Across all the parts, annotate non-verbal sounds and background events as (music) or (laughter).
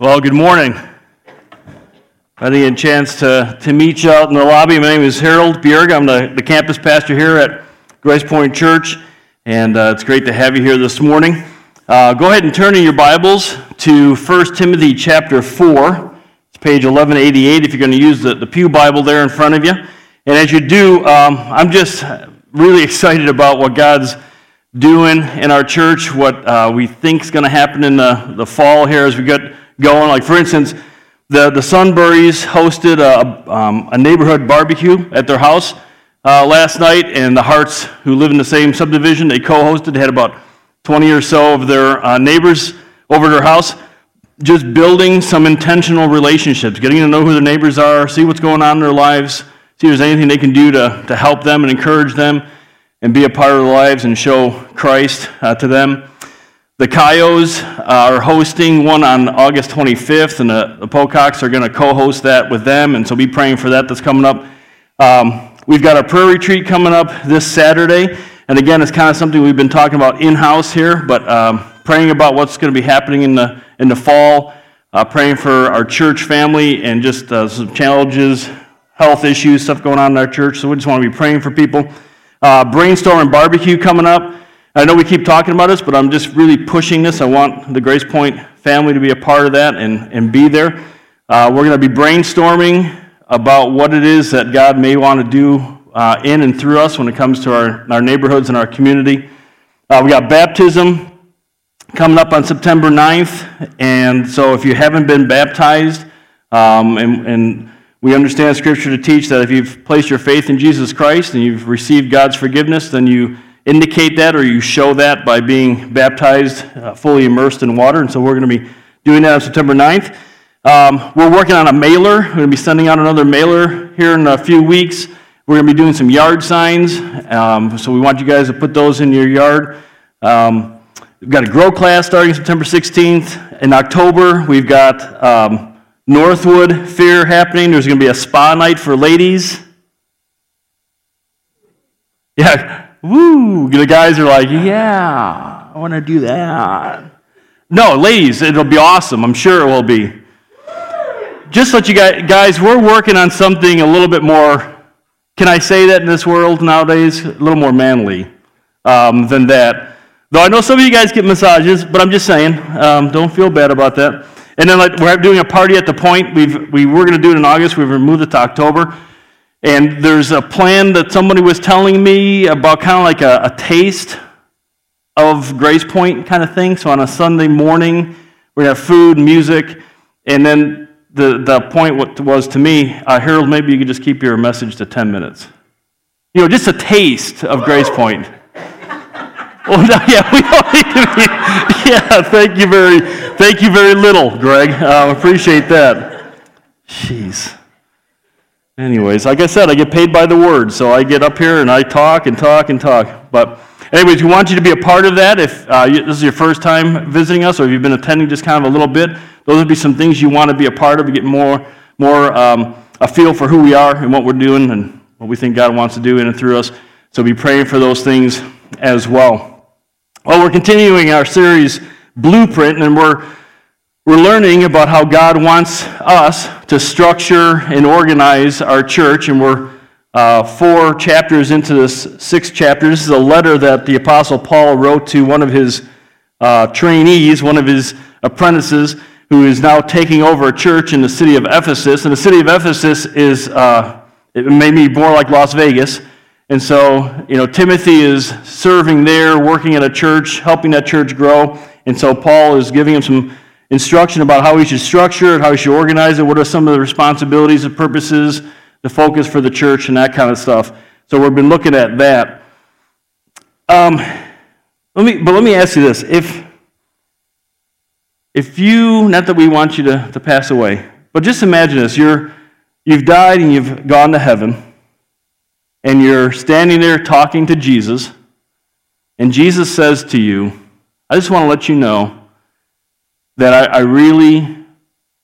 Well, good morning. I didn't get a chance to, to meet you out in the lobby. My name is Harold Bjerg. I'm the, the campus pastor here at Grace Point Church, and uh, it's great to have you here this morning. Uh, go ahead and turn in your Bibles to 1 Timothy chapter 4. It's page 1188 if you're going to use the, the Pew Bible there in front of you. And as you do, um, I'm just really (laughs) excited about what God's doing in our church, what uh, we think is going to happen in the, the fall here as we get going. Like, for instance, the, the Sunburys hosted a, um, a neighborhood barbecue at their house uh, last night, and the Harts, who live in the same subdivision, they co hosted, had about 20 or so of their uh, neighbors over their house, just building some intentional relationships, getting to know who their neighbors are, see what's going on in their lives, see if there's anything they can do to, to help them and encourage them and be a part of their lives and show Christ uh, to them. The Cayos are hosting one on August 25th, and the, the Pococks are going to co host that with them, and so be praying for that that's coming up. Um, we've got a prayer retreat coming up this Saturday, and again, it's kind of something we've been talking about in house here, but um, praying about what's going to be happening in the, in the fall, uh, praying for our church family and just uh, some challenges, health issues, stuff going on in our church, so we just want to be praying for people. Uh, brainstorm and barbecue coming up. I know we keep talking about this, but I'm just really pushing this. I want the Grace Point family to be a part of that and, and be there. Uh, we're going to be brainstorming about what it is that God may want to do uh, in and through us when it comes to our, our neighborhoods and our community. Uh, we got baptism coming up on September 9th. And so if you haven't been baptized, um, and, and we understand Scripture to teach that if you've placed your faith in Jesus Christ and you've received God's forgiveness, then you indicate that or you show that by being baptized, uh, fully immersed in water. And so we're going to be doing that on September 9th. Um, we're working on a mailer. We're going to be sending out another mailer here in a few weeks. We're going to be doing some yard signs. Um, so we want you guys to put those in your yard. Um, we've got a grow class starting September 16th. In October, we've got um, Northwood Fair happening. There's going to be a spa night for ladies. Yeah, woo, the guys are like, yeah, I want to do that. No, ladies, it'll be awesome. I'm sure it will be. Just let you guys, guys, we're working on something a little bit more, can I say that in this world nowadays? A little more manly um, than that. Though I know some of you guys get massages, but I'm just saying, um, don't feel bad about that. And then like, we're doing a party at the point. We've, we were going to do it in August. We've removed it to October. And there's a plan that somebody was telling me about kind of like a, a taste of Grace Point kind of thing. So on a Sunday morning, to have food, music, and then the, the point was to me, uh, Harold, maybe you could just keep your message to 10 minutes. You know, just a taste of Grace Point. (laughs) Oh no, (laughs) yeah, we need to be. (laughs) Yeah, thank you very, thank you very little, Greg. I uh, appreciate that. Jeez. Anyways, like I said, I get paid by the word, so I get up here and I talk and talk and talk. But, anyways, we want you to be a part of that. If uh, this is your first time visiting us, or if you've been attending just kind of a little bit, those would be some things you want to be a part of to get more, more um, a feel for who we are and what we're doing and what we think God wants to do in and through us. So be praying for those things as well. Well, we're continuing our series Blueprint, and we're we're learning about how God wants us to structure and organize our church, and we're uh, four chapters into this sixth chapter. This is a letter that the Apostle Paul wrote to one of his uh, trainees, one of his apprentices, who is now taking over a church in the city of Ephesus. And the city of Ephesus is, uh, it may be more like Las Vegas. And so, you know, Timothy is serving there, working at a church, helping that church grow. And so Paul is giving him some instruction about how we should structure it, how we should organize it, what are some of the responsibilities and purposes, the focus for the church, and that kind of stuff. So we've been looking at that. Um, let me, but let me ask you this: if if you, not that we want you to, to pass away, but just imagine this: you're you've died and you've gone to heaven, and you're standing there talking to Jesus, and Jesus says to you, "I just want to let you know." That I, I really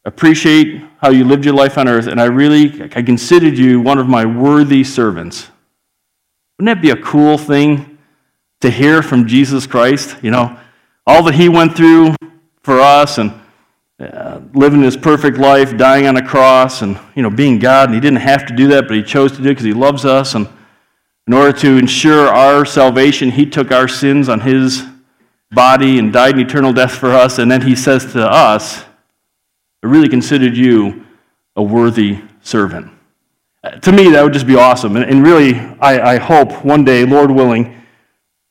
appreciate how you lived your life on earth, and I really I considered you one of my worthy servants. Wouldn't that be a cool thing to hear from Jesus Christ? You know, all that he went through for us and uh, living his perfect life, dying on a cross, and you know being God. And he didn't have to do that, but he chose to do it because he loves us. And in order to ensure our salvation, he took our sins on his body and died an eternal death for us. And then he says to us, "I really considered you a worthy servant." Uh, to me, that would just be awesome. And, really, I, I hope one day, Lord willing,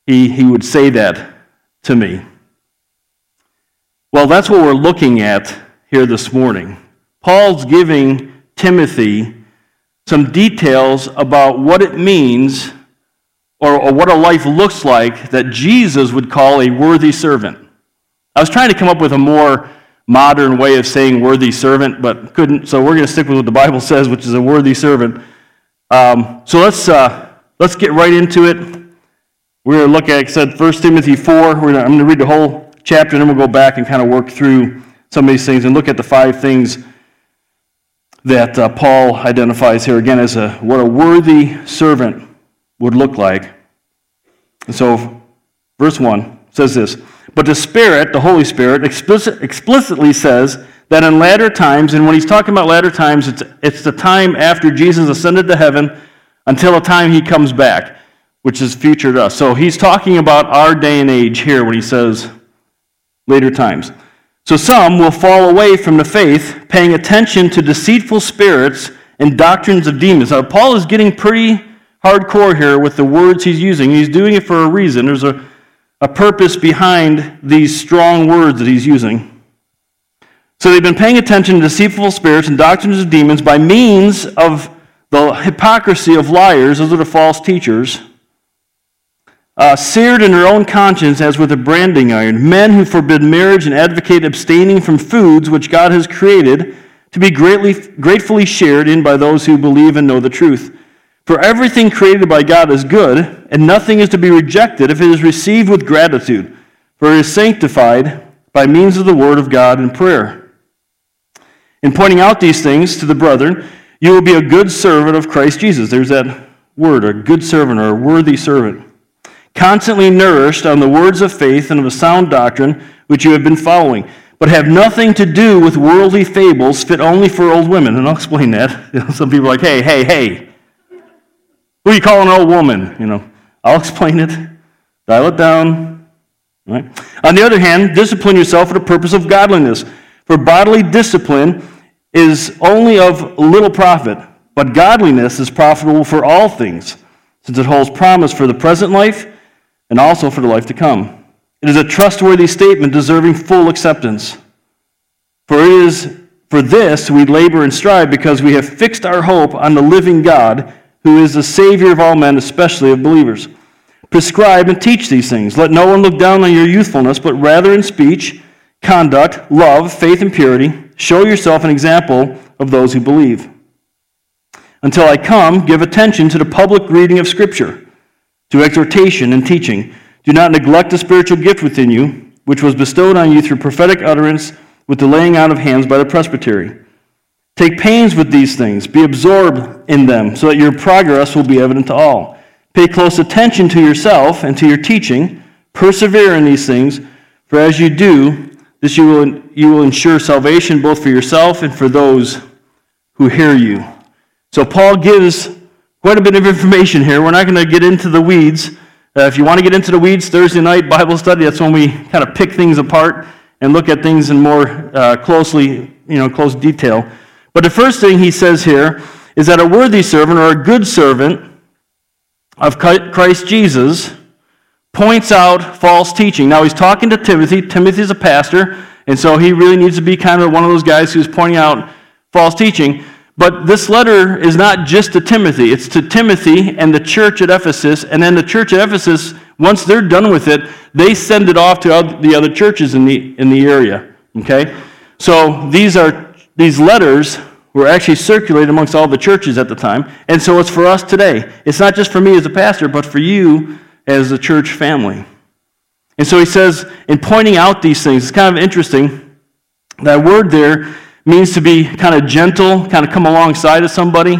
he, he would say that to me. Well, that's what we're looking at here this morning. Paul's giving Timothy some details about what it means or, or, what a life looks like that Jesus would call a worthy servant. I was trying to come up with a more modern way of saying worthy servant, but couldn't, so we're going to stick with what the Bible (laughs) says, which is a worthy servant. Um, so let's, uh, let's get right into it. We're going to look at, like I said, 1 Timothy 4. Gonna, I'm going to read the whole chapter, and then we'll go back and kind of work through some of these things and look at the five things that uh, Paul identifies here again as a, what a worthy servant would look like. And so, verse 1 says this But the Spirit, the Holy Spirit, explicit, explicitly says that in latter times, and when he's talking about latter times, it's, it's the time after Jesus ascended to heaven until the time he comes back, which is future to us. So he's talking about our day and age here when he says later times. So some will fall away from the faith, paying attention to deceitful spirits and doctrines of demons. Now, Paul is getting pretty hardcore here with the words he's using. He's doing it for a reason. There's a, a purpose behind these strong words that he's using. So they've been paying attention to deceitful spirits and doctrines of demons by means of the hypocrisy of liars, those are the false teachers uh, seared in their own conscience as with a branding iron, men who forbid marriage and advocate abstaining from foods which God has created to be greatly, gratefully shared in by those who believe and know the truth. For everything created by God is good, and nothing is to be rejected if it is received with gratitude, for it is sanctified by means of the word of God and prayer. In pointing out these things to the brethren, you will be a good servant of Christ Jesus. There's that word, a good servant or a worthy servant constantly nourished on the words of faith and of a sound doctrine which you have been following, but have nothing to do with worldly fables fit only for old women. And I'll explain that. (laughs) Some people are like, hey, hey, hey, who you calling an old woman? You know, I'll explain it. Dial it down. Right? On the other hand, discipline yourself for the purpose of godliness. For bodily discipline is only of little profit, but godliness is profitable for all things, since it holds promise for the present life and also for the life to come. It is a trustworthy statement deserving full acceptance. For it is for this we labor and strive because we have fixed our hope on the living God, who is the Savior of all men, especially of believers. Prescribe and teach these things. Let no one look down on your youthfulness, but rather in speech, conduct, love, faith, and purity, show yourself an example of those who believe. Until I come, give attention to the public reading of Scripture to exhortation and teaching. Do not neglect the spiritual gift within you, which was bestowed on you through prophetic utterance with the laying out of hands by the presbytery. Take pains with these things, be absorbed in them, so that your progress will be evident to all. Pay close attention to yourself and to your teaching. Persevere in these things, for as you do, this you will, you will ensure salvation both for yourself and for those who hear you. So Paul gives quite a bit of information here. We're not going to get into the weeds. Uh, if you want to get into the weeds, Thursday night Bible study, that's when we kind of pick things apart and look at things in more uh, closely, you know, close detail. But the first thing he says here is that a worthy servant or a good servant of Christ Jesus points out false teaching. Now he's talking to Timothy. Timothy's a pastor, and so he really needs to be kind of one of those guys who's pointing out false teaching. But this letter is not just to Timothy, it's to Timothy and the church at Ephesus. And then the church at Ephesus, once they're done with it, they send it off to the other churches in the, in the area. Okay? So these are these letters were actually circulated amongst all the churches at the time. And so it's for us today. It's not just for me as a pastor, but for you as a church family. And so he says, in pointing out these things, it's kind of interesting. That word there means to be kind of gentle, kind of come alongside of somebody.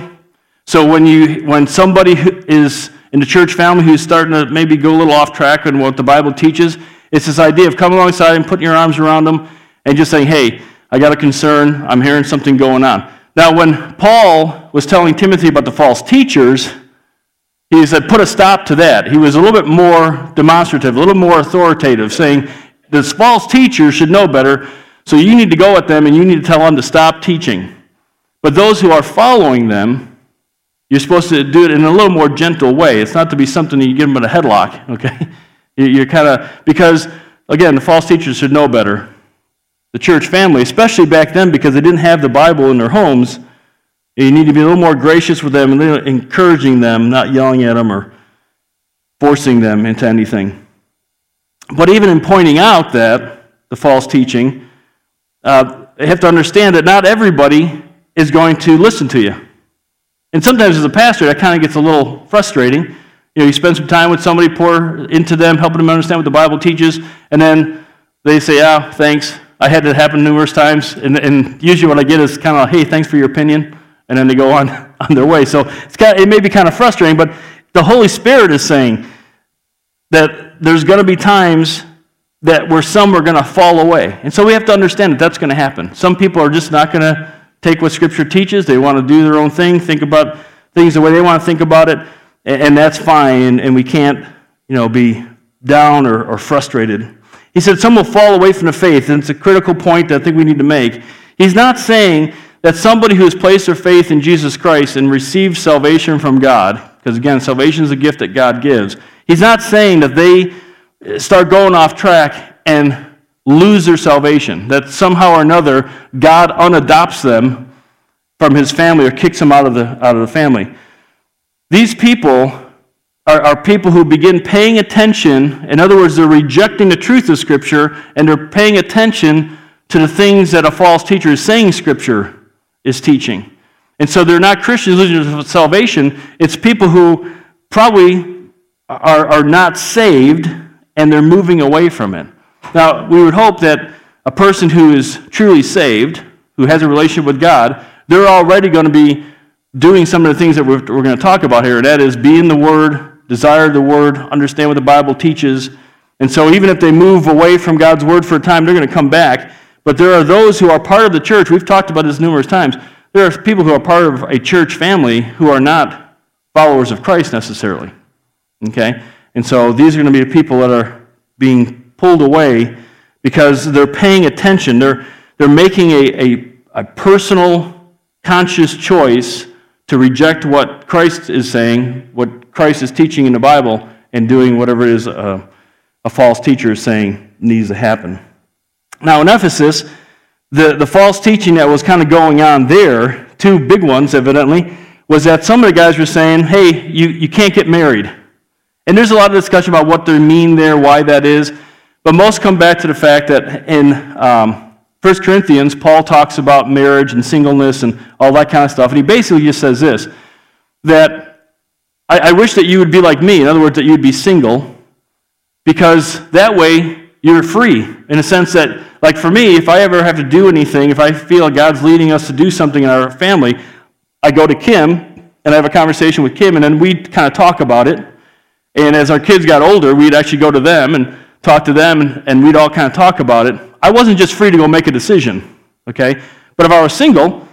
So when you when somebody is in the church family who's starting to maybe go a little off track in what the Bible teaches, it's this idea of coming alongside and putting your arms around them and just saying, "Hey, I got a concern. I'm hearing something going on. Now, when Paul was telling Timothy about the false teachers, he said, put a stop to that. He was a little bit more demonstrative, a little more authoritative, saying, this false teachers should know better, so you need to go at them and you need to tell them to stop teaching. But those who are following them, you're supposed to do it in a little more gentle way. It's not to be something that you give them a headlock, (laughs) okay? You're kind of, because, again, the false teachers should know better. The church family, especially back then because they didn't have the Bible in their homes, you need to be a little more gracious with them and encouraging them, not yelling at them or forcing them into anything. But even in pointing out that, the false teaching, uh, have to understand that not everybody is going to listen to you. And sometimes as a pastor, that kind of gets a little frustrating. You know, you spend some time with somebody, pour into them, helping them understand what the Bible teaches, and then they say, ah, thanks. I had it happen numerous times. And, and usually what I get is kind of, hey, thanks for your opinion and then they go on, (laughs) on their way. So it's kind of, it may be kind of frustrating, but the Holy Spirit is saying that there's going to be times that where some are going to fall away. And so we have to understand that that's going to happen. Some people are just not going to take what Scripture teaches. They want to do their own thing, think about things the way they want to think about it, and, that's fine, and we can't, you know, be down or, or frustrated. He said some will fall away from the faith, and it's a critical point that I think we need to make. He's not saying that somebody who has placed their faith in Jesus Christ and received salvation from God, because again, salvation is a gift that God gives, he's not saying that they eh, start going off track and lose their salvation, that somehow or another God unadopts them from his family or kicks them out of the, out of the family. These people are, are people who begin paying attention. In other words, they're rejecting the truth of Scripture and they're paying attention to the things that a false teacher is saying Scripture is teaching. And so they're not Christians losing salvation, it's people who probably are, are not saved and they're moving away from it. Now, we would hope that a person who is truly saved, who has a relationship with God, they're already going to be doing some of the things that we're, we're going to talk about here. That is, be in the Word, desire the Word, understand what the Bible teaches. And so, even if they move away from God's Word for a time, they're going to come back. But there are those who are part of the church. We've talked about this numerous times. There are people who are part of a church family who are not followers of Christ necessarily. Okay? And so these are going to be the people that are being pulled away because they're paying attention. They're, they're making a, a, a personal, conscious choice to reject what Christ is saying, what Christ is teaching in the Bible, and doing whatever it is a, a false teacher is saying needs to happen. Now, in Ephesus, the, the false teaching that was kind of going on there, two big ones evidently, was that some of the guys were saying, hey, you, you can't get married. And there's a lot of discussion about what they mean there, why that is. But most come back to the fact that in um, 1 Corinthians, Paul talks about marriage and singleness and all that kind of stuff. And he basically just says this that I, I wish that you would be like me. In other words, that you would be single, because that way you're free in a sense that like for me, if I ever have to do anything, if I feel God's leading us to do something in our family, I go to Kim and I have a conversation with Kim, and then we kind of talk about it. And as our kids got older, we'd actually go to them and talk to them, and, and we'd all kind of talk about it. I wasn't just free to go make a decision, okay? But if I was single,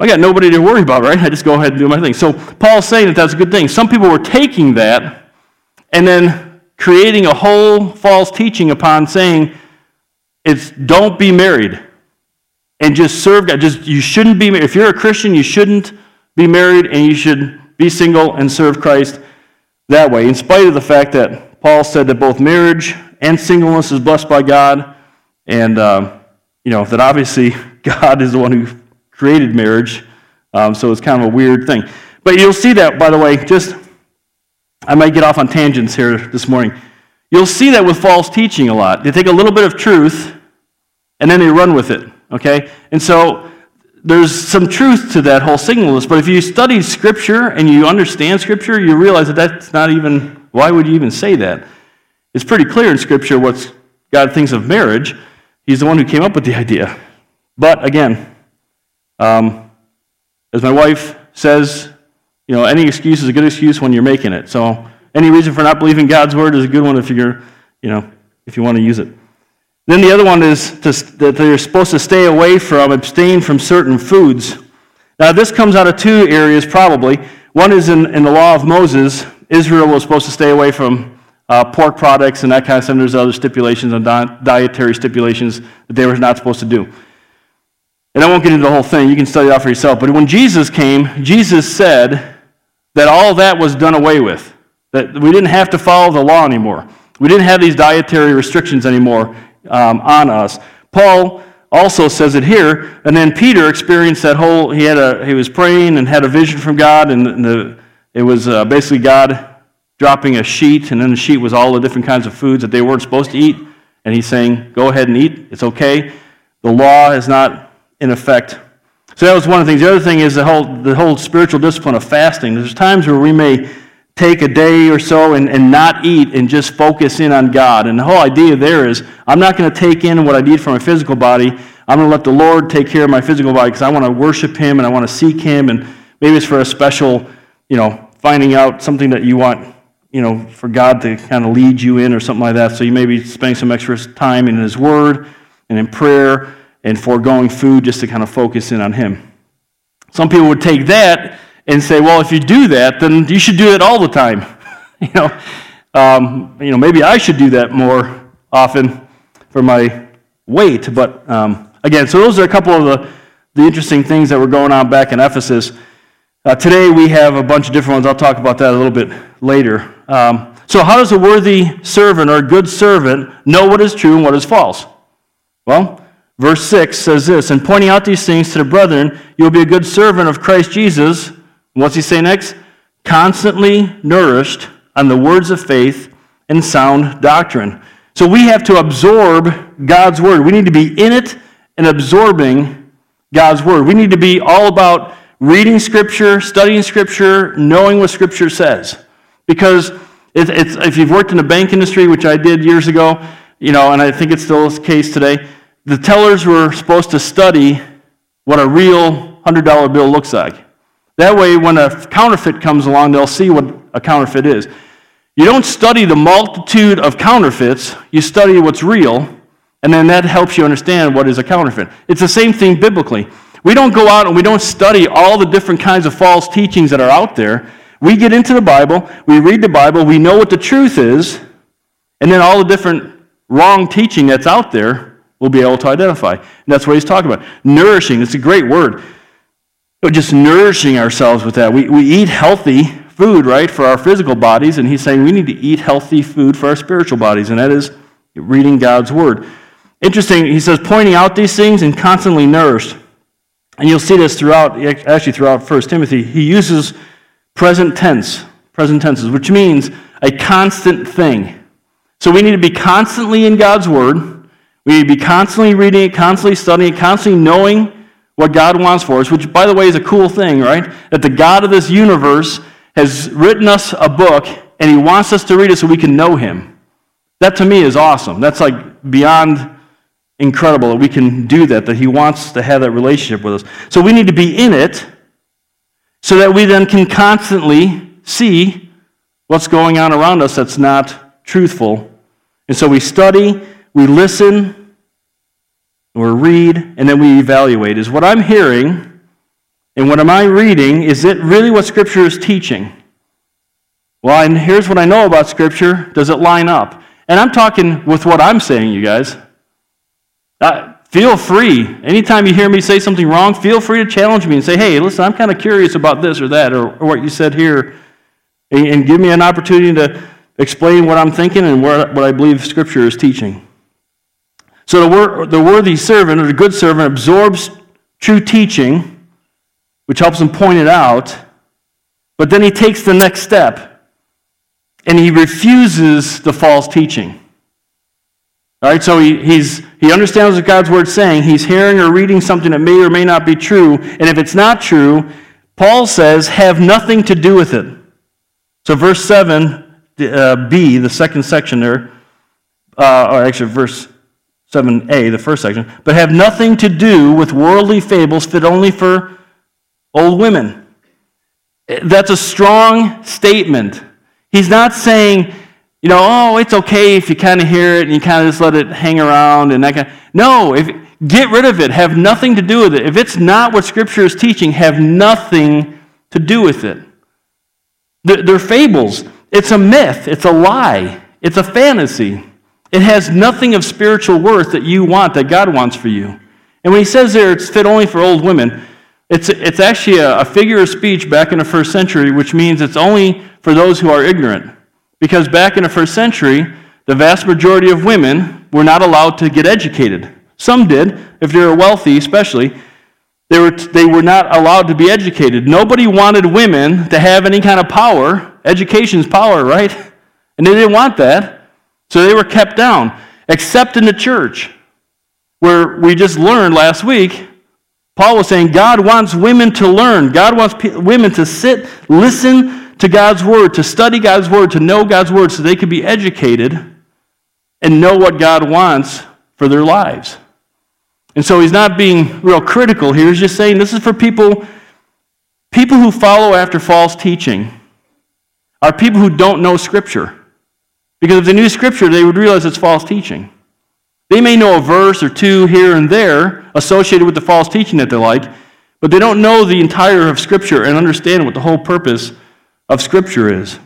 I got nobody to worry about, right? I just go ahead and do my thing. So Paul's saying that that's a good thing. Some people were taking that and then creating a whole false teaching upon saying it's don't be married and just serve God. Just you shouldn't be if you're a Christian, you shouldn't be married and you should be single and serve Christ that way. In spite of the fact that Paul said that both marriage and singleness is blessed by God, and um, you know that obviously (laughs) God is the one who created marriage, um, so it's kind of a weird thing. But you'll see that, by the way. Just I might get off on tangents here this morning. You'll see that with false teaching a lot. They take a little bit of truth and then they run with it, okay? And so there's some truth to that whole singleness, but if you study Scripture and you understand Scripture, you realize that that's not even, why would you even say that? It's pretty clear in Scripture what God thinks of marriage. He's the one who came up with the idea. But again, um, as my wife says, you know, any excuse is a good excuse when you're making it. So any reason for not believing God's word is a good one if you're, you know, if you want to use it. Then the other one is to, that they're supposed to stay away from, abstain from certain foods. Now, this comes out of two areas probably. One is in, in the law of Moses, Israel was supposed to stay away from uh, pork products and that kind of stuff. There's other stipulations on di- dietary stipulations that they were not supposed to do. And I won't get into the whole thing. You can study it out for yourself. But when Jesus came, Jesus said that all that was done away with. That we didn't have to follow the law anymore. We didn't have these dietary restrictions anymore um, on us. Paul also says it here, and then Peter experienced that whole. He had a he was praying and had a vision from God, and the, it was uh, basically God dropping a sheet, and then the sheet was all the different kinds of foods that they weren't supposed to eat, and he's saying, "Go ahead and eat. It's okay. The law is not in effect." So that was one of the things. The other thing is the whole the whole spiritual discipline of fasting. There's times where we may take a day or so and, and not eat and just focus in on God. And the whole idea there is I'm not going to take in what I need for my physical body. I'm going to let the Lord take care of my physical body because I want to worship Him and I want to seek Him. And maybe it's for a special, you know, finding out something that you want, you know, for God to kind of lead you in or something like that. So you may be spending some extra time in His Word and in prayer and foregoing food just to kind of focus in on Him. Some people would take that and say, well, if you do that, then you should do it all the time. (laughs) you know, um, you know, maybe I should do that more often for my weight. But um, again, so those are a couple of the, the interesting things that were going on back in Ephesus. Uh, today we have a bunch of different ones. I'll talk about that a little bit later. Um, so, how does a worthy servant or a good servant know what is true and what is false? Well, verse 6 says this And pointing out these things to the brethren, you will be a good servant of Christ Jesus What's he say next? Constantly nourished on the words of faith and sound doctrine. So we have to absorb God's word. We need to be in it and absorbing God's word. We need to be all about reading Scripture, studying Scripture, knowing what Scripture says. Because if you've worked in the bank industry, which I did years ago, you know, and I think it's still the case today, the tellers were supposed to study what a real $100 bill looks like. That way, when a counterfeit comes along, they'll see what a counterfeit is. You don't study the multitude of counterfeits, you study what's real, and then that helps you understand what is a counterfeit. It's the same thing biblically. We don't go out and we don't study all the different kinds of false teachings that are out there. We get into the Bible, we read the Bible, we know what the truth is, and then all the different wrong teaching that's out there we'll be able to identify. And that's what he's talking about. Nourishing, it's a great word just nourishing ourselves with that. We, we eat healthy food, right, for our physical bodies, and he's saying we need to eat healthy food for our spiritual bodies, and that is reading God's word. Interesting, he says, pointing out these things and constantly nourished. And you'll see this throughout, actually throughout 1 Timothy. He uses present tense, present tenses, which means a constant thing. So we need to be constantly in God's word. We need to be constantly reading it, constantly studying it, constantly knowing what God wants for us, which, by the way, is a cool thing, right? That the God of this universe has written us a book and He wants us to read it so we can know Him. That to me is awesome. That's like beyond incredible that we can do that, that He wants to have that relationship with us. So we need to be in it so that we then can constantly see what's going on around us that's not truthful. And so we study, we listen, or read, and then we evaluate. Is what I'm hearing and what am I reading, is it really what Scripture is teaching? Well, and here's what I know about Scripture. Does it line up? And I'm talking with what I'm saying, you guys. Uh, feel free. Anytime you hear me say something wrong, feel free to challenge me and say, hey, listen, I'm kind of curious about this or that or, or what you said here. And, and, give me an opportunity to explain what I'm thinking and what, what I believe Scripture is teaching. So the, wor- the worthy servant or the good servant absorbs true teaching, which helps him point it out, but then he takes the next step and he refuses the false teaching. All right, so he, he's, he understands what God's word is saying. He's hearing or reading something that may or may not be true. And if it's not true, Paul says, have nothing to do with it. So, verse 7, uh, the second section there, uh, or actually, verse 7a, the first section, but have nothing to do with worldly fables fit only for old women. That's a strong statement. He's not saying you know, oh, it's okay if you kind of hear it and you kind of just let it hang around and that kind of, no, if, get rid of it. Have nothing to do with it. If it's not what Scripture is teaching, have nothing to do with it. They're fables. It's a myth. It's a lie. It's a fantasy. It has nothing of spiritual worth that you want, that God wants for you. And when he says there it's fit only for old women, it's, it's actually a, a figure of speech back in the first century, which means it's only for those who are ignorant. Because back in the first century, the vast majority of women were not allowed to get educated. Some did, if they were wealthy, especially. They were, they were not allowed to be educated. Nobody wanted women to have any kind of power. Education's power, right? And they didn't want that. So they were kept down, except in the church, where we just learned last week. Paul was saying God wants women to learn. God wants women to sit, listen to God's word, to study God's word, to know God's word so they could be educated and know what God wants for their lives. And so he's not being real critical here. He's just saying this is for people, people who follow after false teaching are people who don't know Scripture. Because if they knew Scripture, they would realize it's false teaching. They may know a verse or two here and there associated with the false teaching that they like, but they don't know the entire of Scripture and understand what the whole purpose of Scripture is.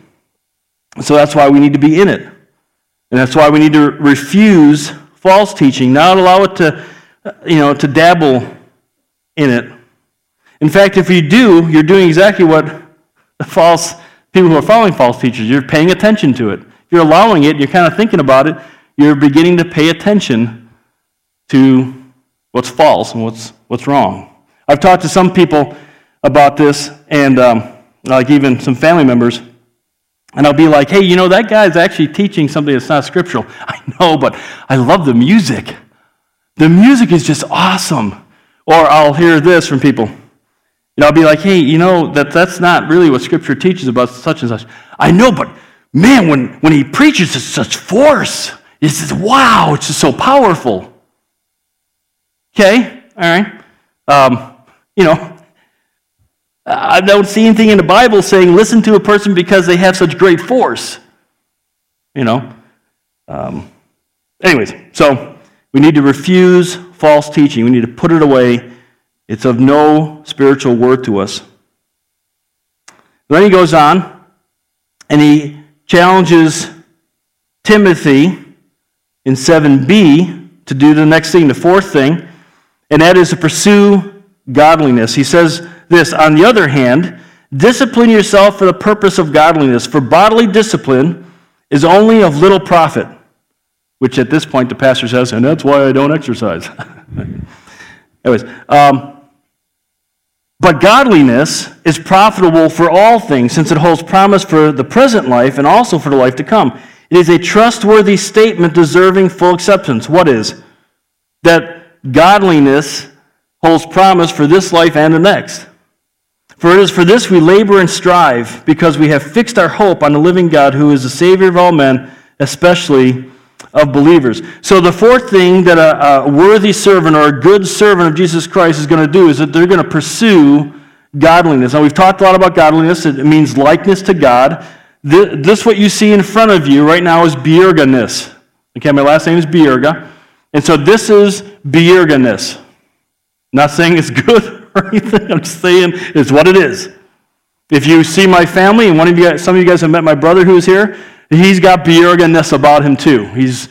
So that's why we need to be in it. And that's why we need to refuse false teaching, not allow it to you know, to dabble in it. In fact, if you do, you're doing exactly what the false people who are following false teachers, you're paying attention to it. You're allowing it, you're kind of thinking about it, you're beginning to pay attention to what's false and what's, what's wrong. I've talked to some people about this, and um, like even some family members, and I'll be like, hey, you know, that guy's actually teaching something that's not scriptural. (laughs) I know, but I love the music. The music is just awesome. Or I'll hear this from people. You know, I'll be like, hey, you know, that, that's not really what Scripture teaches about such and such. I know, but man, when, when he preaches with such force, it's just, wow, it's just so powerful. Okay, all right. Um, you know, I don't see anything in the Bible saying listen to a person because they have such great force. You know. Um, anyways, so we need to refuse false teaching. We need to put it away. It's of no spiritual worth to us. Then he goes on and he challenges Timothy in 7b to do the next thing, the fourth thing, and that is to pursue godliness. He says this On the other hand, discipline yourself for the purpose of godliness, for bodily discipline is only of little profit which at this point the pastor says, and that's why I don't exercise. (laughs) Anyways, um, but godliness is profitable for all things, since it holds promise for the present life and also for the life to come. It is a trustworthy statement deserving full acceptance. What is? That godliness holds promise for this life and the next. For it is for this we labor and strive, because we have fixed our hope on the living God, who is the Savior of all men, especially of believers. So, the fourth thing that a, a, worthy servant or a good servant of Jesus Christ is going to do is that they're going to pursue godliness. Now, we've talked a lot about godliness, it means likeness to God. This, this what you see in front of you right now is Bierganess. Okay, my last name is Bierga. And so, this is Bierganess. Not saying it's (laughs) good or anything, I'm just saying it's what it is. If you see my family, and one of you guys, some of you guys have met my brother who's here, He's got Bjergness about him too. He's,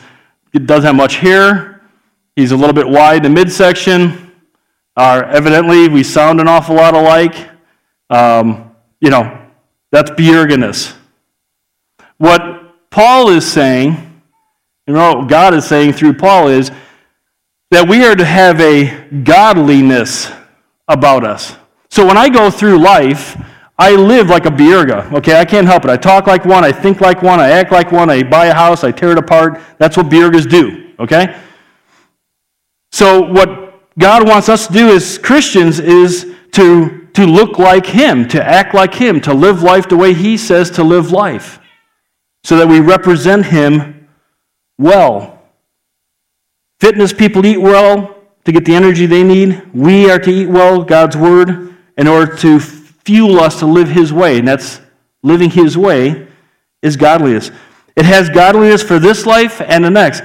he doesn't have much hair. He's a little bit wide in the midsection. Uh, evidently, we sound an awful lot alike. Um, you know, that's Bjergness. What Paul is saying, know, what God is saying through Paul is that we are to have a godliness about us. So when I go through life, I live like a Bierga, okay? I can't help it. I talk like one, I think like one, I act like one, I buy a house, I tear it apart. That's what Biergas do, okay? So, what God wants us to do as Christians is to, to look like Him, to act like Him, to live life the way He says to live life, so that we represent Him well. Fitness people eat well to get the energy they need. We are to eat well, God's Word, in order to fuel us to live His way, and that's living His way is godliness. It has godliness for this life and the next.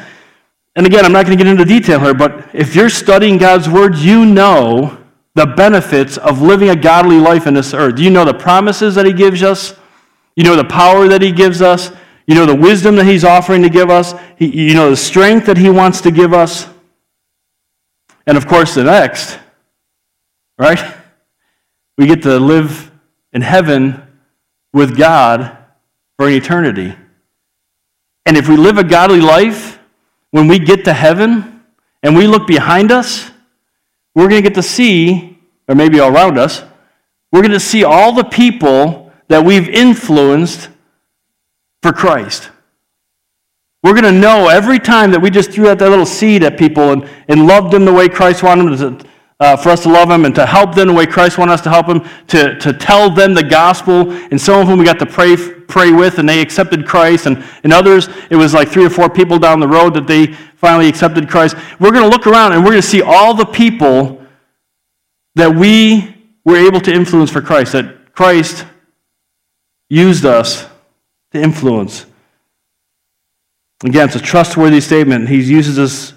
And again, I'm not going to get into detail here, but if you're studying God's Word, you know the benefits of living a godly life in this earth. You know the promises that He gives us, you know the power that He gives us, you know the wisdom that He's offering to give us, you know the strength that He wants to give us. And of course, the next, right? (laughs) We get to live in heaven with God for an eternity. And if we live a godly life, when we get to heaven and we look behind us, we're going to get to see, or maybe all around us, we're going to see all the people that we've influenced for Christ. We're going to know every time that we just threw out that little seed at people and, and loved them the way Christ wanted them to, uh, for us to love them and to help them the way Christ wanted us to help them, to, to tell them the gospel. And some of whom we got to pray, pray with, and they accepted Christ. And, and others, it was like three or four people down the road that they finally accepted Christ. We're going to look around and we're going to see all the people that we were able to influence for Christ, that Christ used us to influence. Again, it's a trustworthy statement. He uses this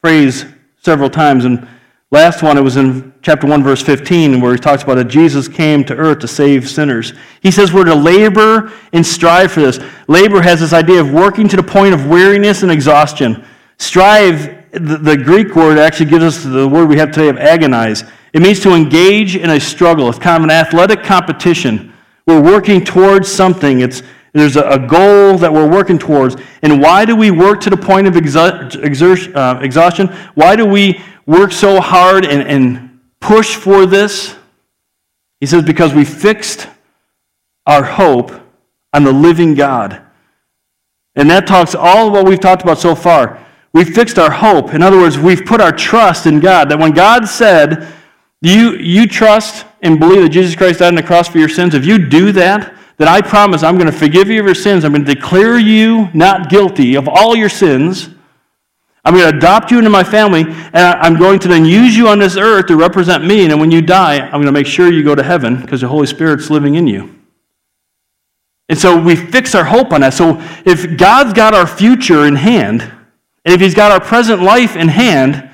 phrase several times. And last one, it was in chapter 1, verse 15, where he talks about that Jesus came to earth to save sinners. He says we're to labor and strive for this. Labor has this idea of working to the point of weariness and exhaustion. Strive, the, Greek word actually gives us the word we have today of agonize. It means to engage in a struggle. It's kind of an athletic competition. We're working towards something. It's there's a, goal that we're working towards. And why do we work to the point of exer- uh, exhaustion? Why do we work so hard and, and push for this? He says, because we fixed our hope on the living God. And that talks all what we've talked about so far. We've fixed our hope. In other words, we've put our trust in God. That when God said, you, you trust and believe that Jesus Christ died on the cross for your sins, if you do that, that I promise I'm going to forgive you of your sins. I'm going to declare you not guilty of all your sins. I'm going to adopt you into my family, and I'm going to then use you on this earth to represent me. And when you die, I'm going to make sure you go to heaven because the Holy Spirit's living in you. And so we fix our hope on that. So if God's got our future in hand, and if He's got our present life in hand,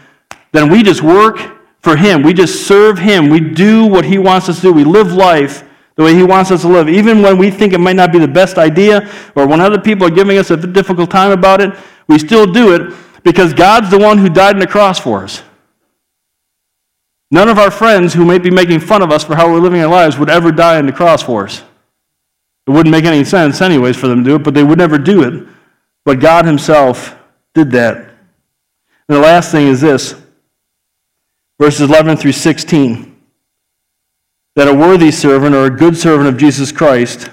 then we just work for Him. We just serve Him. We do what He wants us to do. We live life the way He wants us to live. Even when we think it might not be the best idea, or when other people are giving us a difficult time about it, we still do it because God's the one who died on the cross for us. None of our friends who might be making fun of us for how we're living our lives would ever die on the cross for us. It wouldn't make any sense, anyways, for them to do it, but they would never do it. But God Himself did that. And the last thing is this verses 11 through 16 that a worthy servant or a good servant of Jesus Christ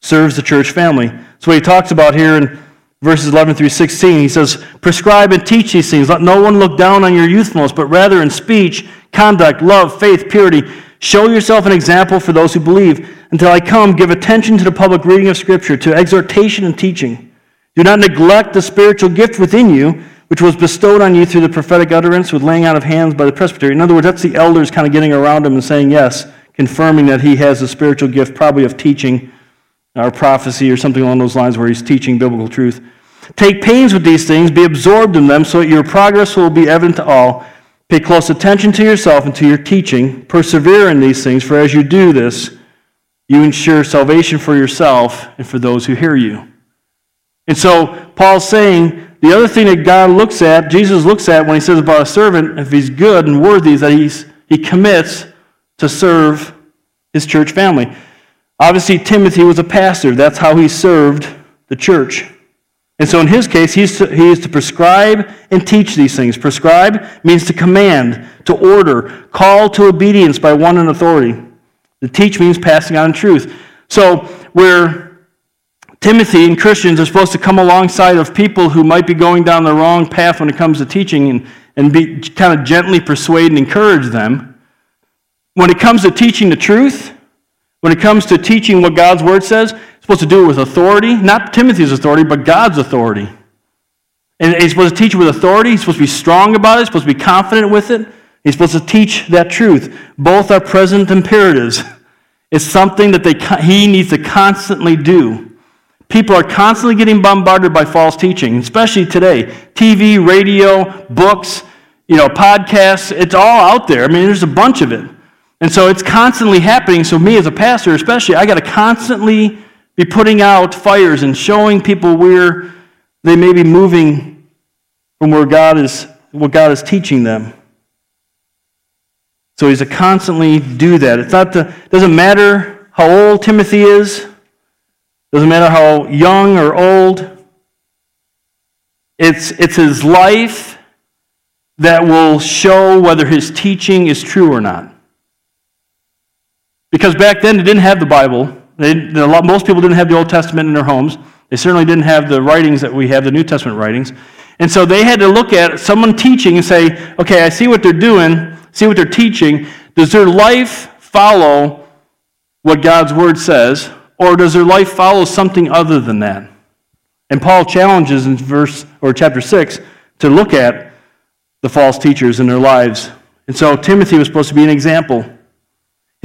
serves the church family. That's what he talks about here in verses 11 through 16. He says, Prescribe and teach these things. Let no one look down on your youthfulness, but rather in speech, conduct, love, faith, purity. Show yourself an example for those who believe. Until I come, give attention to the public reading of Scripture, to exhortation and teaching. Do not neglect the spiritual gift within you, which was bestowed on you through the prophetic utterance with laying out of hands by the presbytery. In other words, that's the elders kind of getting around him and saying, Yes, confirming that he has a spiritual gift, probably of teaching or prophecy or something along those lines where he's teaching biblical truth. Take pains with these things, be absorbed in them, so that your progress will be evident to all. Pay close attention to yourself and to your teaching. Persevere in these things, for as you do this, you ensure salvation for yourself and for those who hear you. And so, Paul's saying the other thing that God looks at, Jesus looks at when he says about a servant, if he's good and worthy, is that he's, he commits to serve his church family. Obviously, Timothy was a pastor. That's how he served the church. And so, in his case, he's to, he is to prescribe and teach these things. Prescribe means to command, to order, call to obedience by one in authority. The teach means passing on truth. So, where Timothy and Christians are supposed to come alongside of people who might be going down the wrong path when it comes to teaching and, and be kind of gently persuade and encourage them when it comes to teaching the truth, when it comes to teaching what God's word says, it's supposed to do it with authority, not Timothy's authority, but God's authority. And he's supposed to teach it with authority. He's supposed to be strong about it. He's supposed to be confident with it. He's supposed to teach that truth. Both are present imperatives. It's something that they, he needs to constantly do. People are constantly getting bombarded by false teaching, especially today. TV, radio, books, you know, podcasts, it's all out there. I mean, there's a bunch of it. And so it's constantly happening. So, me as a pastor, especially, I got to constantly be putting out fires and showing people where they may be moving from where God is, what God is teaching them. So he's to constantly do that. It's not the, doesn't matter how old Timothy is, doesn't matter how young or old. It's, it's his life that will show whether his teaching is true or not. Because back then they didn't have the Bible. They, most people didn't have the Old Testament in their homes. They certainly didn't have the writings that we have, the New Testament writings. And so they had to look at someone teaching and say, okay, I see what they're doing, see what they're teaching. Does their life follow what God's word says, or does their life follow something other than that? And Paul challenges in verse or chapter 6 to look at the false teachers in their lives. And so Timothy was supposed to be an example.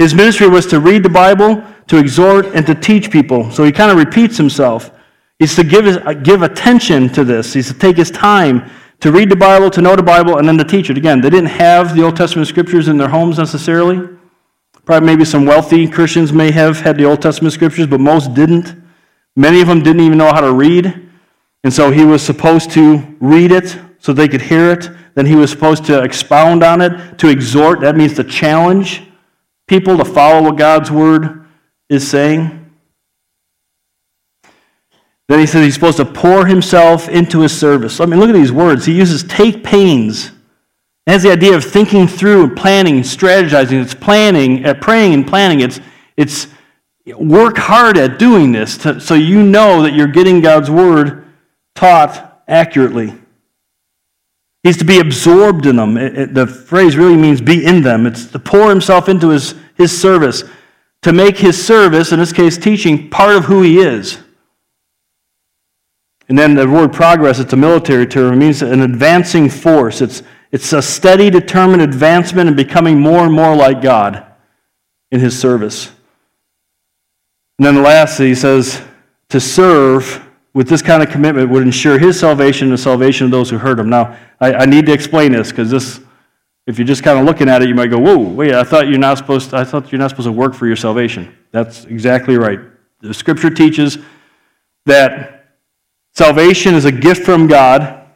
His ministry was to read the Bible, to exhort, and to teach people. So he kind of repeats himself. He's to give, his, uh, give attention to this. He's to take his time to read the Bible, to know the Bible, and then to teach it. Again, they didn't have the Old Testament scriptures in their homes necessarily. Probably maybe some wealthy Christians may have had the Old Testament scriptures, but most didn't. Many of them didn't even know how to read. And so he was supposed to read it so they could hear it. Then he was supposed to expound on it, to exhort. That means to challenge people to follow what God's word is saying. Then he says he's supposed to pour himself into his service. I mean, look at these words. He uses take pains. It has the idea of thinking through and planning, and strategizing. It's planning, uh, praying and planning. It's, it's work hard at doing this to, so you know that you're getting God's word taught accurately. He's to be absorbed in them. It, it, the phrase really means be in them. It's to pour himself into his, his service, to make his service, in this case teaching, part of who he is. And then the word progress, it's a military term. It means an advancing force. It's, it's a steady, determined advancement and becoming more and more like God in his service. And then lastly, he says, to serve with this kind of commitment would ensure his salvation and the salvation of those who heard him. Now, I, I need to explain this because this, if you're just kind of looking at it, you might go, whoa, wait, I thought you're not supposed to, I thought you're not supposed to work for your salvation. That's exactly right. The scripture teaches that Salvation is a gift from God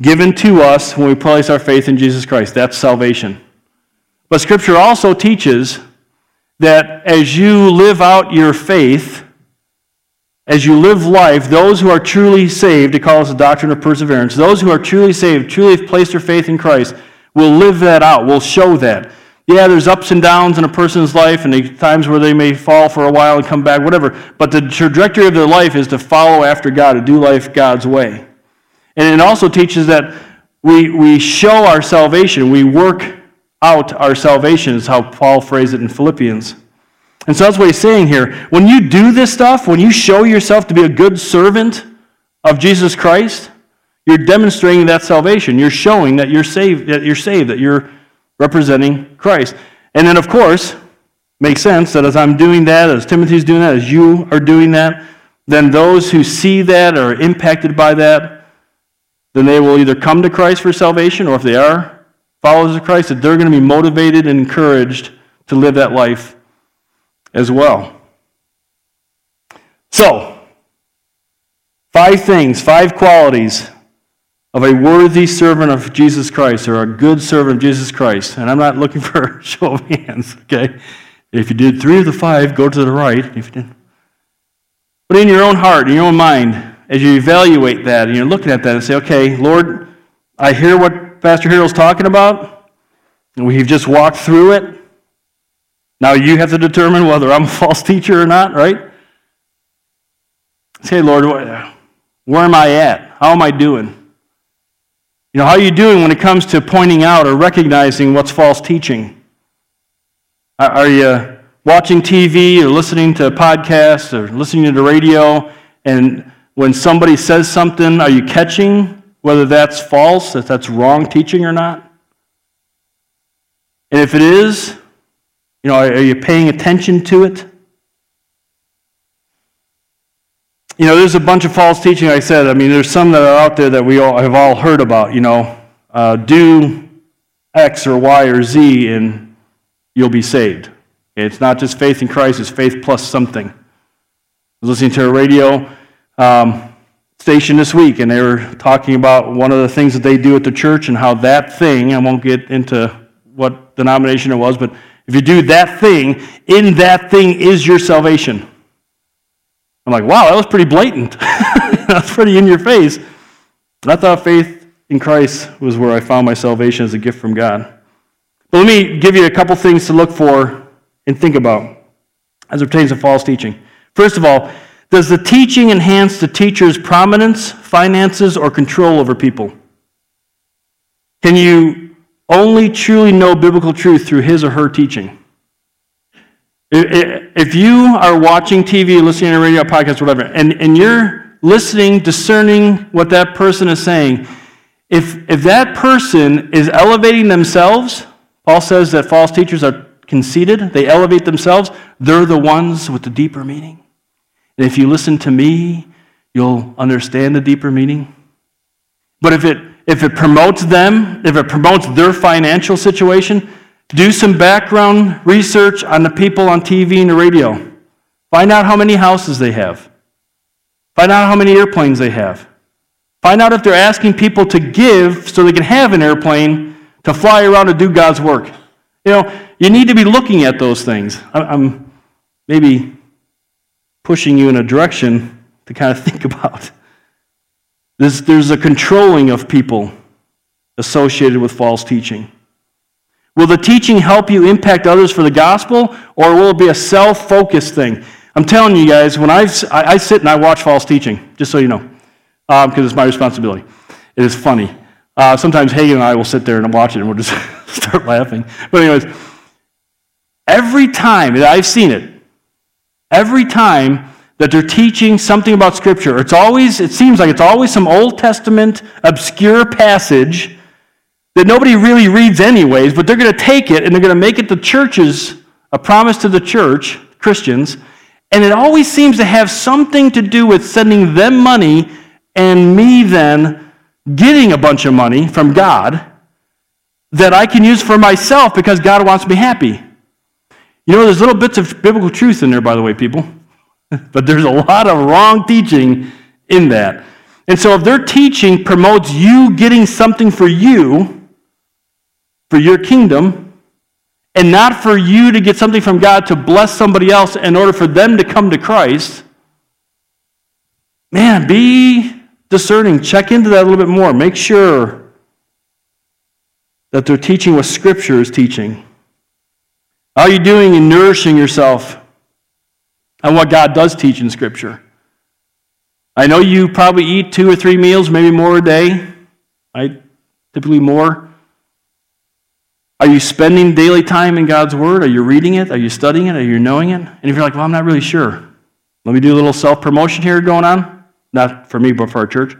given to us when we place our faith in Jesus Christ. That's salvation. But Scripture also teaches that as you live out your faith, as you live life, those who are truly saved, it calls the doctrine of perseverance, those who are truly saved, truly have placed their faith in Christ, will live that out, will show that yeah, there's ups and downs in a person's life and times where they may fall for a while and come back, whatever. But the trajectory of their life is to follow after God, to do life God's way. And it also teaches that we, we show our salvation, we work out our salvation, is how Paul phrased it in Philippians. And so that's what he's saying here. When you do this stuff, when you show yourself to be a good servant of Jesus Christ, you're demonstrating that salvation. You're showing that you're saved, that you're saved, that you're representing Christ. And then, of course, makes sense that as I'm doing that, as Timothy's doing that, as you are doing that, then those who see that or are impacted by that, then they will either come to Christ for salvation, or if they are followers of Christ, that they're going to be motivated and encouraged to live that life as well. So, five things, five qualities of a worthy servant of Jesus Christ or a good servant of Jesus Christ. And I'm not looking (laughs) for a show of hands, okay? If you did three of the five, go to the right. If you didn't. But in your own heart, in your own mind, as you evaluate that and you're looking at that and say, okay, Lord, I hear what Pastor Harold's talking about, and we've just walked through it. Now you have to determine whether I'm a (laughs) false teacher or not, right? Say, Lord, where am I at? How am I doing? You know, how are you doing when it comes to pointing out or recognizing what's false teaching? Are you watching TV or listening to podcasts or listening to the radio, and when somebody says something, are you catching whether that's false, if that's wrong teaching or not? And if it is, you know, are you paying attention to it? you know, there's a bunch of false teaching, like I said. I mean, there's some that are out there that we all have all heard about, you know, uh, do X or Y or Z and you'll be saved. It's not just faith in Christ, it's faith plus something. I was listening to a radio um, station this week, and they were talking about one of the things that they do at the church and how that thing, I won't get into what denomination it was, but if you do that thing, in that thing is your salvation. I'm like, wow, that was pretty blatant. (laughs) That's pretty in your face. I thought faith in Christ was where I found my salvation as a gift from God. But let me give you a couple things to look for and think about as it pertains to false teaching. First of all, does the teaching enhance the teacher's prominence, finances, or control over people? Can you only truly know biblical truth through his or her teaching? If you are watching TV, listening to radio, podcast, whatever, and, and you're listening, discerning what that person is saying, if, if that person is elevating themselves, Paul says that false teachers are conceited, they elevate themselves, they're the ones with the deeper meaning. And if you listen to me, you'll understand the deeper meaning. But if it, if it promotes them, if it promotes their financial situation, do some background research on the people on TV and the radio. Find out how many houses they have. Find out how many airplanes they have. Find out if they're asking people to give so they can have an airplane to fly around and do God's work. You know, you need to be looking at those things. I'm maybe pushing you in a direction to kind of (laughs) think about. There's, there's a controlling of people associated with false teaching. Will the teaching help you impact others for the gospel, or will it be a self focused thing? I'm telling you guys, when I, I, sit and I watch false teaching, just so you know because um, it's my responsibility. It is funny. Uh, sometimes Hagen and I will sit there and watch it and we'll just (laughs) start laughing. But, anyways, every time I've seen it, every time that they're teaching something about Scripture, it's always, it seems like it's always some Old Testament obscure passage that nobody really reads anyways, but they're going to take it and they're going to make it the church's, a promise to the church, Christians, and it always seems to have something to do with sending them money and me then getting a bunch of money from God that I can use for myself because God wants me happy. You know, there's little bits of biblical truth in there, by the way, people, (laughs) but there's a lot of wrong teaching in that. And so if their teaching promotes you getting something for you, for your kingdom, and not for you to get something from God to bless somebody else in order for them to come to Christ, man, be discerning, check into that a little bit more. Make sure that they're teaching what Scripture is teaching. How are you doing in nourishing yourself on what God does teach in Scripture? I know you probably eat two or three meals, maybe more a day. I typically more. Are you spending daily time in God's Word? Are you reading it? Are you studying it? Are you knowing it? And if you're like, well, I'm not really sure, let me do a little self promotion here going on. Not for me, but for our church.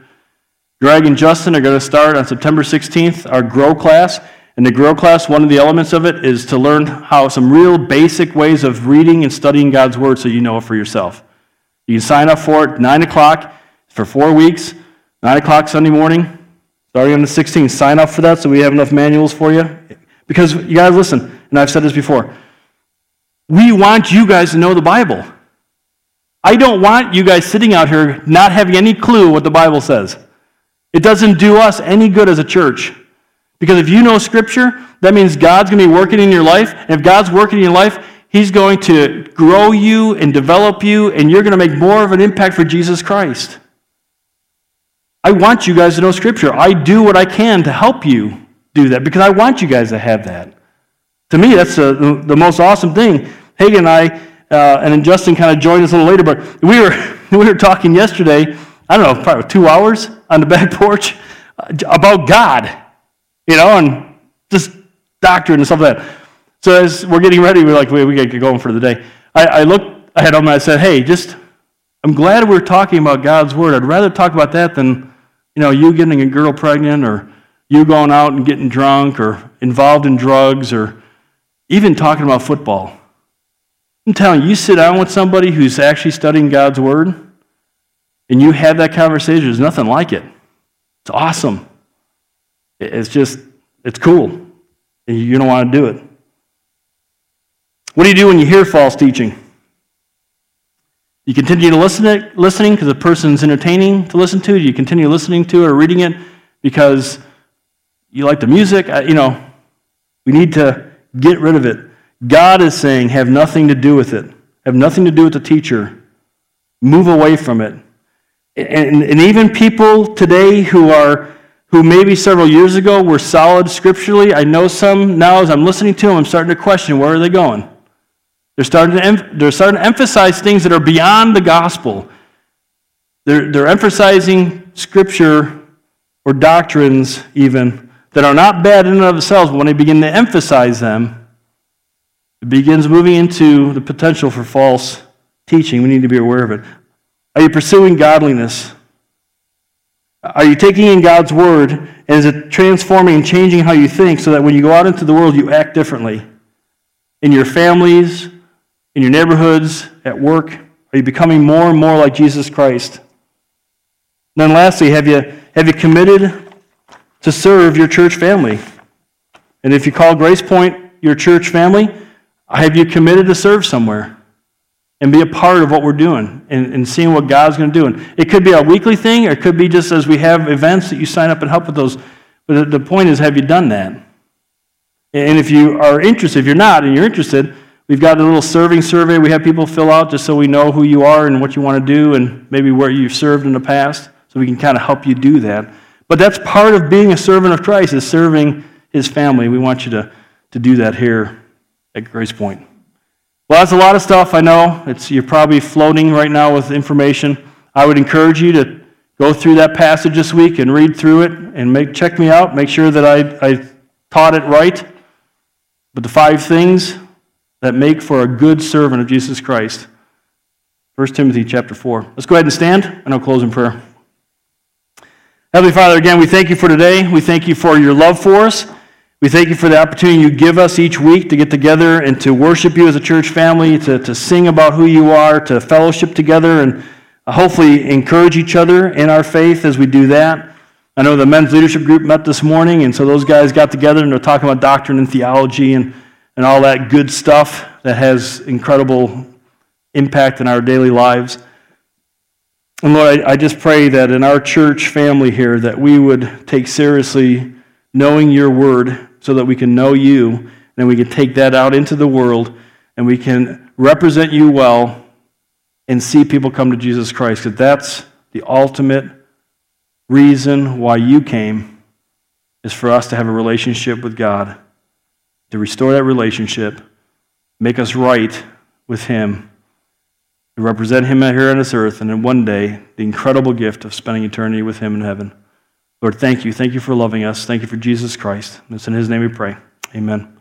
Greg and Justin are going to start on September 16th our Grow class. In the Grow class, one of the elements of it is to learn how some real basic ways of reading and studying God's Word so you know it for yourself. You can sign up for it 9 o'clock for four weeks, 9 o'clock Sunday morning, starting on the 16th. Sign up for that so we have enough manuals for you. Because you guys listen, and I've said this before. We want you guys to know the Bible. I don't want you guys sitting out here not having any clue what the Bible says. It doesn't do us any good as a church. Because if you know Scripture, that means God's going to be working in your life. And if God's working in your life, He's going to grow you and develop you, and you're going to make more of an impact for Jesus Christ. I want you guys to know Scripture. I do what I can to help you do that because I want you guys to have that. To me, that's the, the most awesome thing. Hagen and I uh, and then Justin kind of joined us a little later, but we were, (laughs) we were talking yesterday, I don't know, probably two hours on the back porch uh, about God, you know, and just doctrine and stuff like that. So as we're getting ready, we're like, we, we got to get going for the day. I, I looked ahead of him and I said, hey, just, I'm glad we're talking about God's Word. I'd rather talk about that than, you know, you getting a girl pregnant or you going out and getting drunk or involved in drugs or even talking about football. I'm telling you, you sit down with somebody who's actually studying God's Word, and you have that conversation, there's nothing like it. It's awesome. It's just, it's cool. And you don't want to do it. What do you do when you hear false teaching? You continue to listen to, it, listening because the person's entertaining to listen to. You continue listening to it or reading it because you like the music. You know, we need to get rid of it. God is saying, have nothing to do with it. Have nothing to do with the teacher. Move away from it. And, and even people today who are who maybe several years ago were solid scripturally, I know some now as I'm listening to them, I'm starting to question where are they going? They're starting to, em- they're starting to emphasize things that are beyond the gospel. They're, they're emphasizing scripture or doctrines, even, that are not bad in and of themselves, but when they begin to emphasize them, it begins moving into the potential for false teaching. We need to be aware of it. Are you pursuing godliness? Are you taking in God's word and is it transforming and changing how you think so that when you go out into the world, you act differently? In your families, in your neighborhoods, at work, are you becoming more and more like Jesus Christ? And then lastly, have you, have you committed to serve your church family? And if you call Grace Point your church family, have you committed to serve somewhere? And be a part of what we're doing and, and seeing what God's going to do. And it could be a weekly thing, or it could be just as we have events that you sign up and help with those. But the point is, have you done that? And if you are interested, if you're not and you're interested, we've got a little serving survey we have people fill out just so we know who you are and what you want to do and maybe where you've served in the past, so we can kind of help you do that. But that's part of being a servant of Christ, is serving his family. We want you to, to do that here at Grace Point. Well, that's a lot of stuff, I know. It's, you're probably floating right now with information. I would encourage you to go through that passage this week and read through it and make, check me out, make sure that I, I taught it right. But the five things that make for a good servant of Jesus Christ. 1 Timothy chapter 4. Let's go ahead and stand, and I'll close in prayer. Heavenly Father, again, we thank you for today. We thank you for your love for us. We thank you for the opportunity you give us each week to get together and to worship you as a church family, to, to sing about who you are, to fellowship together, and uh, hopefully encourage each other in our faith as we do that. I know the men's leadership group met this morning, and so those guys got together and they're talking about doctrine and theology and, and all that good stuff that has incredible impact in our daily lives. And Lord, I, I just pray that in our church family here that we would take seriously knowing your word so that we can know you, and we can take that out into the world, and we can represent you well and see people come to Jesus Christ. Because that's the ultimate reason why you came, is for us to have a relationship with God, to restore that relationship, make us right with Him, to represent Him here on this earth, and then one day, the incredible gift of spending eternity with Him in heaven. Lord, thank you. Thank you for loving us. Thank you for Jesus Christ. It's in his name we pray. Amen.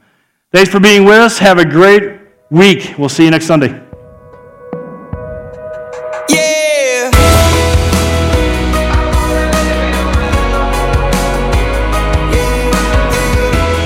Thanks for being with us. Have a great week. We'll see you next Sunday.